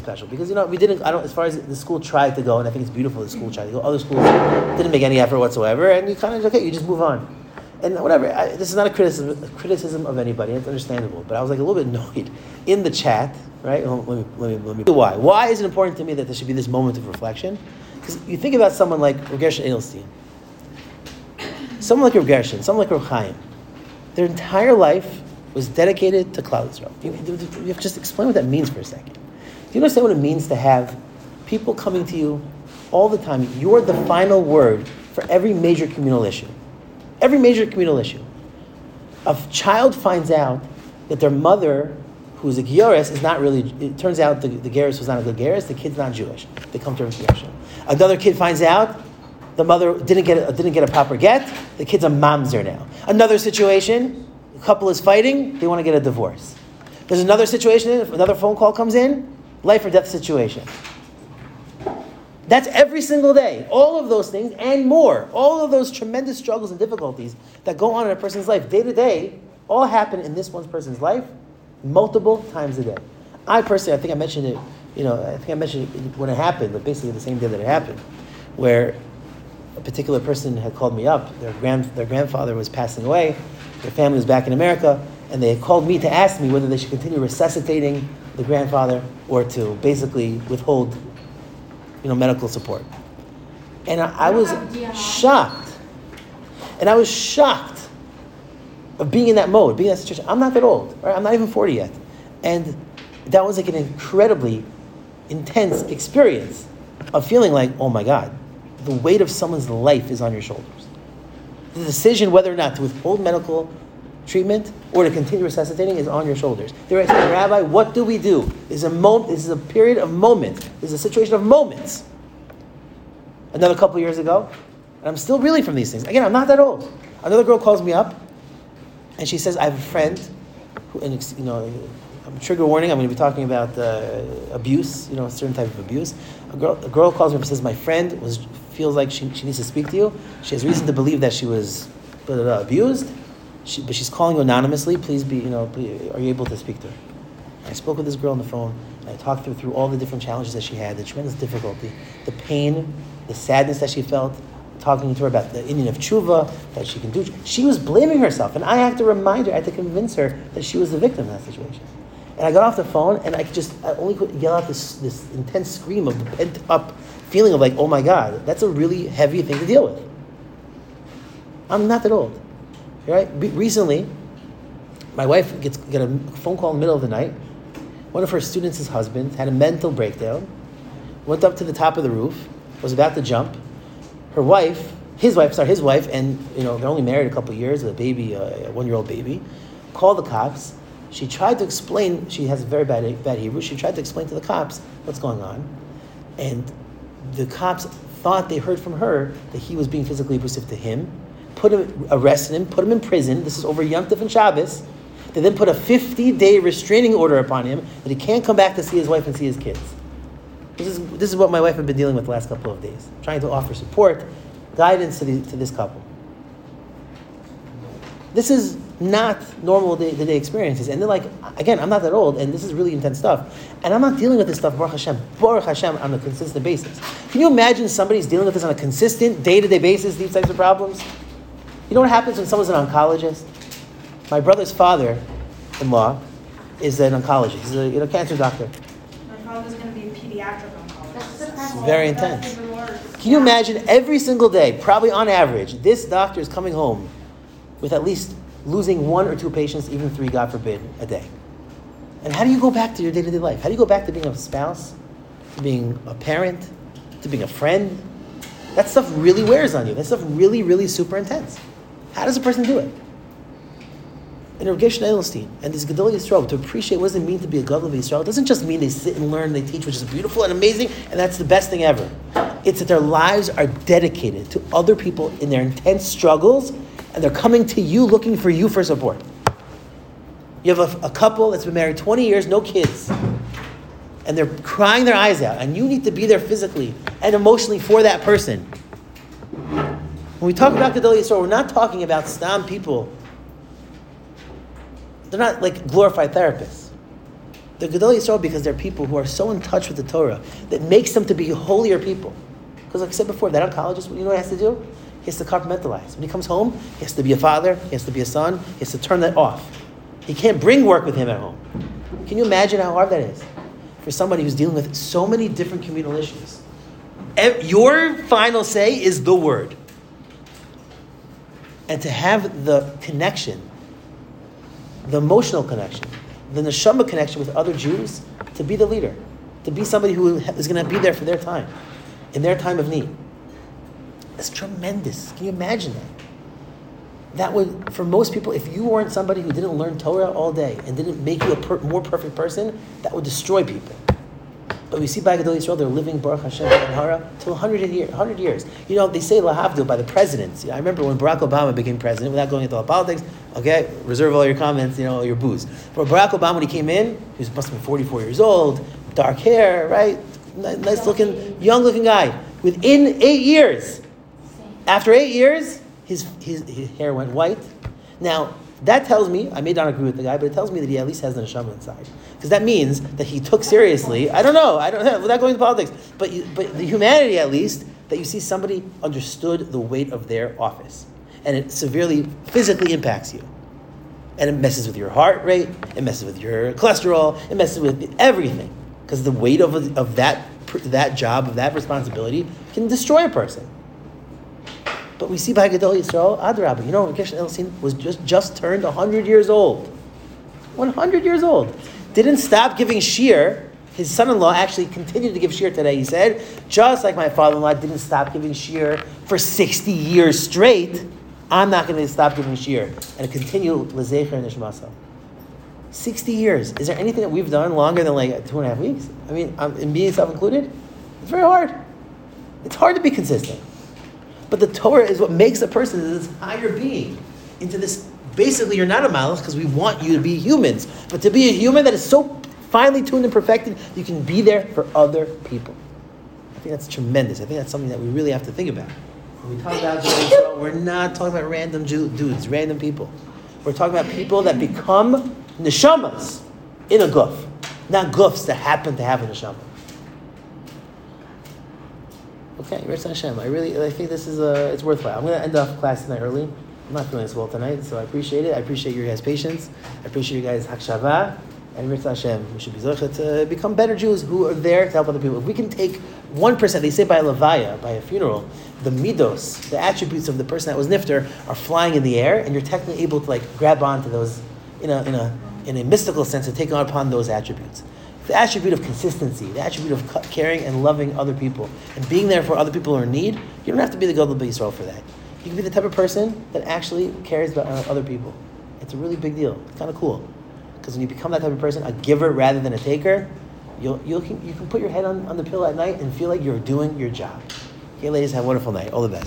special because you know we didn't. I don't. As far as the school tried to go, and I think it's beautiful. The school tried to go. Other schools didn't make any effort whatsoever, and you kind of okay. You just move on, and whatever. I, this is not a criticism, a criticism of anybody. It's understandable, but I was like a little bit annoyed in the chat. Right? Let me let me let me. Why? Why is it important to me that there should be this moment of reflection? Because you think about someone like Gershon Edelstein, someone like Rav Gershon, someone like Rav Chaim. Their entire life was dedicated to Klal Yisrael. You, you have to just explain what that means for a second. Do you understand what it means to have people coming to you all the time? You're the final word for every major communal issue. Every major communal issue. A child finds out that their mother, who's a Gioris, is not really, it turns out the, the Geras was not a good Geras, the kid's not Jewish. They come to Yerushalayim. Another kid finds out the mother didn't get a, didn't get a proper get, the kid's a mamzer now. Another situation, a couple is fighting, they want to get a divorce. There's another situation, another phone call comes in, life or death situation. That's every single day. All of those things and more. All of those tremendous struggles and difficulties that go on in a person's life day to day all happen in this one person's life multiple times a day. I personally, I think I mentioned it, you know, I think I mentioned it when it happened, but basically the same day that it happened, where a particular person had called me up. Their, grand, their grandfather was passing away, their family was back in America, and they had called me to ask me whether they should continue resuscitating the grandfather or to basically withhold, you know, medical support. And I, I was shocked. And I was shocked of being in that mode, being in that situation. I'm not that old, right? I'm not even 40 yet. And that was like an incredibly intense experience of feeling like, oh my God, the weight of someone's life is on your shoulders. The decision whether or not to withhold medical treatment or to continue resuscitating is on your shoulders. They're asking, Rabbi, what do we do? Is a moment. This is a period of moments. This is a situation of moments. Another couple years ago, and I'm still reeling from these things. Again, I'm not that old. Another girl calls me up, and she says, "I have a friend, who, and you know, I'm trigger warning. I'm going to be talking about uh, abuse. You know, a certain type of abuse. A girl, a girl calls me and says, "My friend was feels like she, she needs to speak to you. She has reason to believe that she was blah, blah, blah, abused." She, but she's calling anonymously. Please be, you know, please, are you able to speak to her? I spoke with this girl on the phone. I talked her through all the different challenges that she had, the tremendous difficulty, the pain, the sadness that she felt, talking to her about the inyan of tshuva, that she can do. She was blaming herself, and I had to remind her, I had to convince her that she was the victim in that situation. And I got off the phone, and I could just, I only could yell out this, this intense scream of the pent up feeling of like, oh my God, that's a really heavy thing to deal with. I'm not that old. Right? Recently, my wife gets get a phone call in the middle of the night. One of her students' husband had a mental breakdown, went up to the top of the roof, was about to jump. Her wife, his wife, sorry, his wife, and you know they're only married a couple years, with a baby, uh, a one-year-old baby, called the cops. She tried to explain. She has very bad bad Hebrew. She tried to explain to the cops what's going on, and the cops thought they heard from her that he was being physically abusive to him put him, arrested him, put him in prison. This is over Yom Tov and Shabbos. They then put a 50 day restraining order upon him that he can't come back to see his wife and see his kids. This is, this is what my wife has been dealing with the last couple of days, trying to offer support, guidance to, the, to this couple. This is not normal day to day experiences. And they're like, again, I'm not that old, and this is really intense stuff. And I'm not dealing with this stuff, Baruch Hashem, Baruch Hashem, on a consistent basis. Can you imagine somebody's dealing with this on a consistent, day to day basis, these types of problems? You know what happens when someone's an oncologist? My brother's father-in-law is an oncologist. He's a you know, cancer doctor. My father's going to be a pediatric oncologist. It's very intense. Can you imagine every single day, probably on average, this doctor is coming home with at least losing one or two patients, even three, God forbid, a day. And how do you go back to your day to day life? How do you go back to being a spouse, to being a parent, to being a friend? That stuff really wears on you. That stuff really, really super intense. How does a person do it? And Rav Gershon and this Gedolei Yisrael to appreciate what does it mean to be a Gadol of Yisrael doesn't just mean they sit and learn, they teach, which is beautiful and amazing, and that's the best thing ever. It's that their lives are dedicated to other people in their intense struggles, and they're coming to you looking for you for support. You have a, a couple that's been married 20 years, no kids, and they're crying their eyes out, and you need to be there physically and emotionally for that person. When we talk about Gedolei Yisrael, we're not talking about stam people. They're not like glorified therapists. They're Gedolei Yisrael because they're people who are so in touch with the Torah that makes them to be holier people. Because, like I said before, that oncologist, you know what he has to do? He has to compartmentalize. When he comes home, he has to be a father, he has to be a son, he has to turn that off. He can't bring work with him at home. Can you imagine how hard that is for somebody who's dealing with so many different communal issues? Your final say is the word. And to have the connection, the emotional connection, the neshama connection with other Jews, to be the leader, to be somebody who is going to be there for their time, in their time of need. That's tremendous. Can you imagine that? That would, for most people, if you weren't somebody who didn't learn Torah all day and didn't make you a per, more perfect person, that would destroy people. But we see by Gedolei Yisrael, they're living Baruch Hashem and Hara till 100 years, 100 years. You know, they say Lahavdil by the presidents. I remember when Barack Obama became president, without going into all politics, okay, reserve all your comments, you know, all your boos. For Barack Obama, when he came in, he was, must have been 44 years old, dark hair, right? Nice looking, young looking guy. Within eight years, after eight years, his, his, his hair went white. Now, that tells me, I may not agree with the guy, but it tells me that he at least has the neshama inside. Because that means that he took seriously, I don't know, I don't know, without going into politics, but, but the humanity at least, that you see somebody understood the weight of their office. And it severely, physically impacts you. And it messes with your heart rate, it messes with your cholesterol, it messes with everything. Because the weight of, of that, that job, of that responsibility, can destroy a person. But we see by Gedolei Yisrael, Adrabah, you know, Gershon Edelstein was just, just turned 100 years old. 100 years old. Didn't stop giving shiur. His son-in-law actually continued to give shiur today. He said, just like my father-in-law didn't stop giving shiur for 60 years straight, I'm not going to stop giving shiur and continue lezecher and nishmasa. 60 years. Is there anything that we've done longer than like two and a half weeks? I mean, um, in me self included, it's very hard. It's hard to be consistent. But the Torah is what makes a person this higher being into this. Basically, you're not a malach because we want you to be humans, but to be a human that is so finely tuned and perfected, you can be there for other people. I think that's tremendous. I think that's something that we really have to think about. When we talk about we're not talking about random dudes, random people. We're talking about people that become neshamas in a guf, not gufs that happen to have a neshama. Okay, Hashem. I really, I think this is a, it's worthwhile. I'm going to end off class tonight early. I'm not feeling as well tonight, so I appreciate it. I appreciate your guys' patience. I appreciate you guys' hakshava. And Ritz Hashem, we should be zocha to become better Jews who are there to help other people. If we can take one percent, they say by a levaya, by a funeral, the midos, the attributes of the person that was nifter, are flying in the air, and you're technically able to like grab onto those in a in a in a mystical sense to take on upon those attributes the attribute of consistency, the attribute of caring and loving other people, and being there for other people who are in need, you don't have to be the Gadol Israel for that. You can be the type of person that actually cares about uh, other people. It's a really big deal. It's kind of cool. Because when you become that type of person, a giver rather than a taker, you'll, you'll, you can put your head on, on the pillow at night and feel like you're doing your job. Okay, ladies, have a wonderful night. All the best.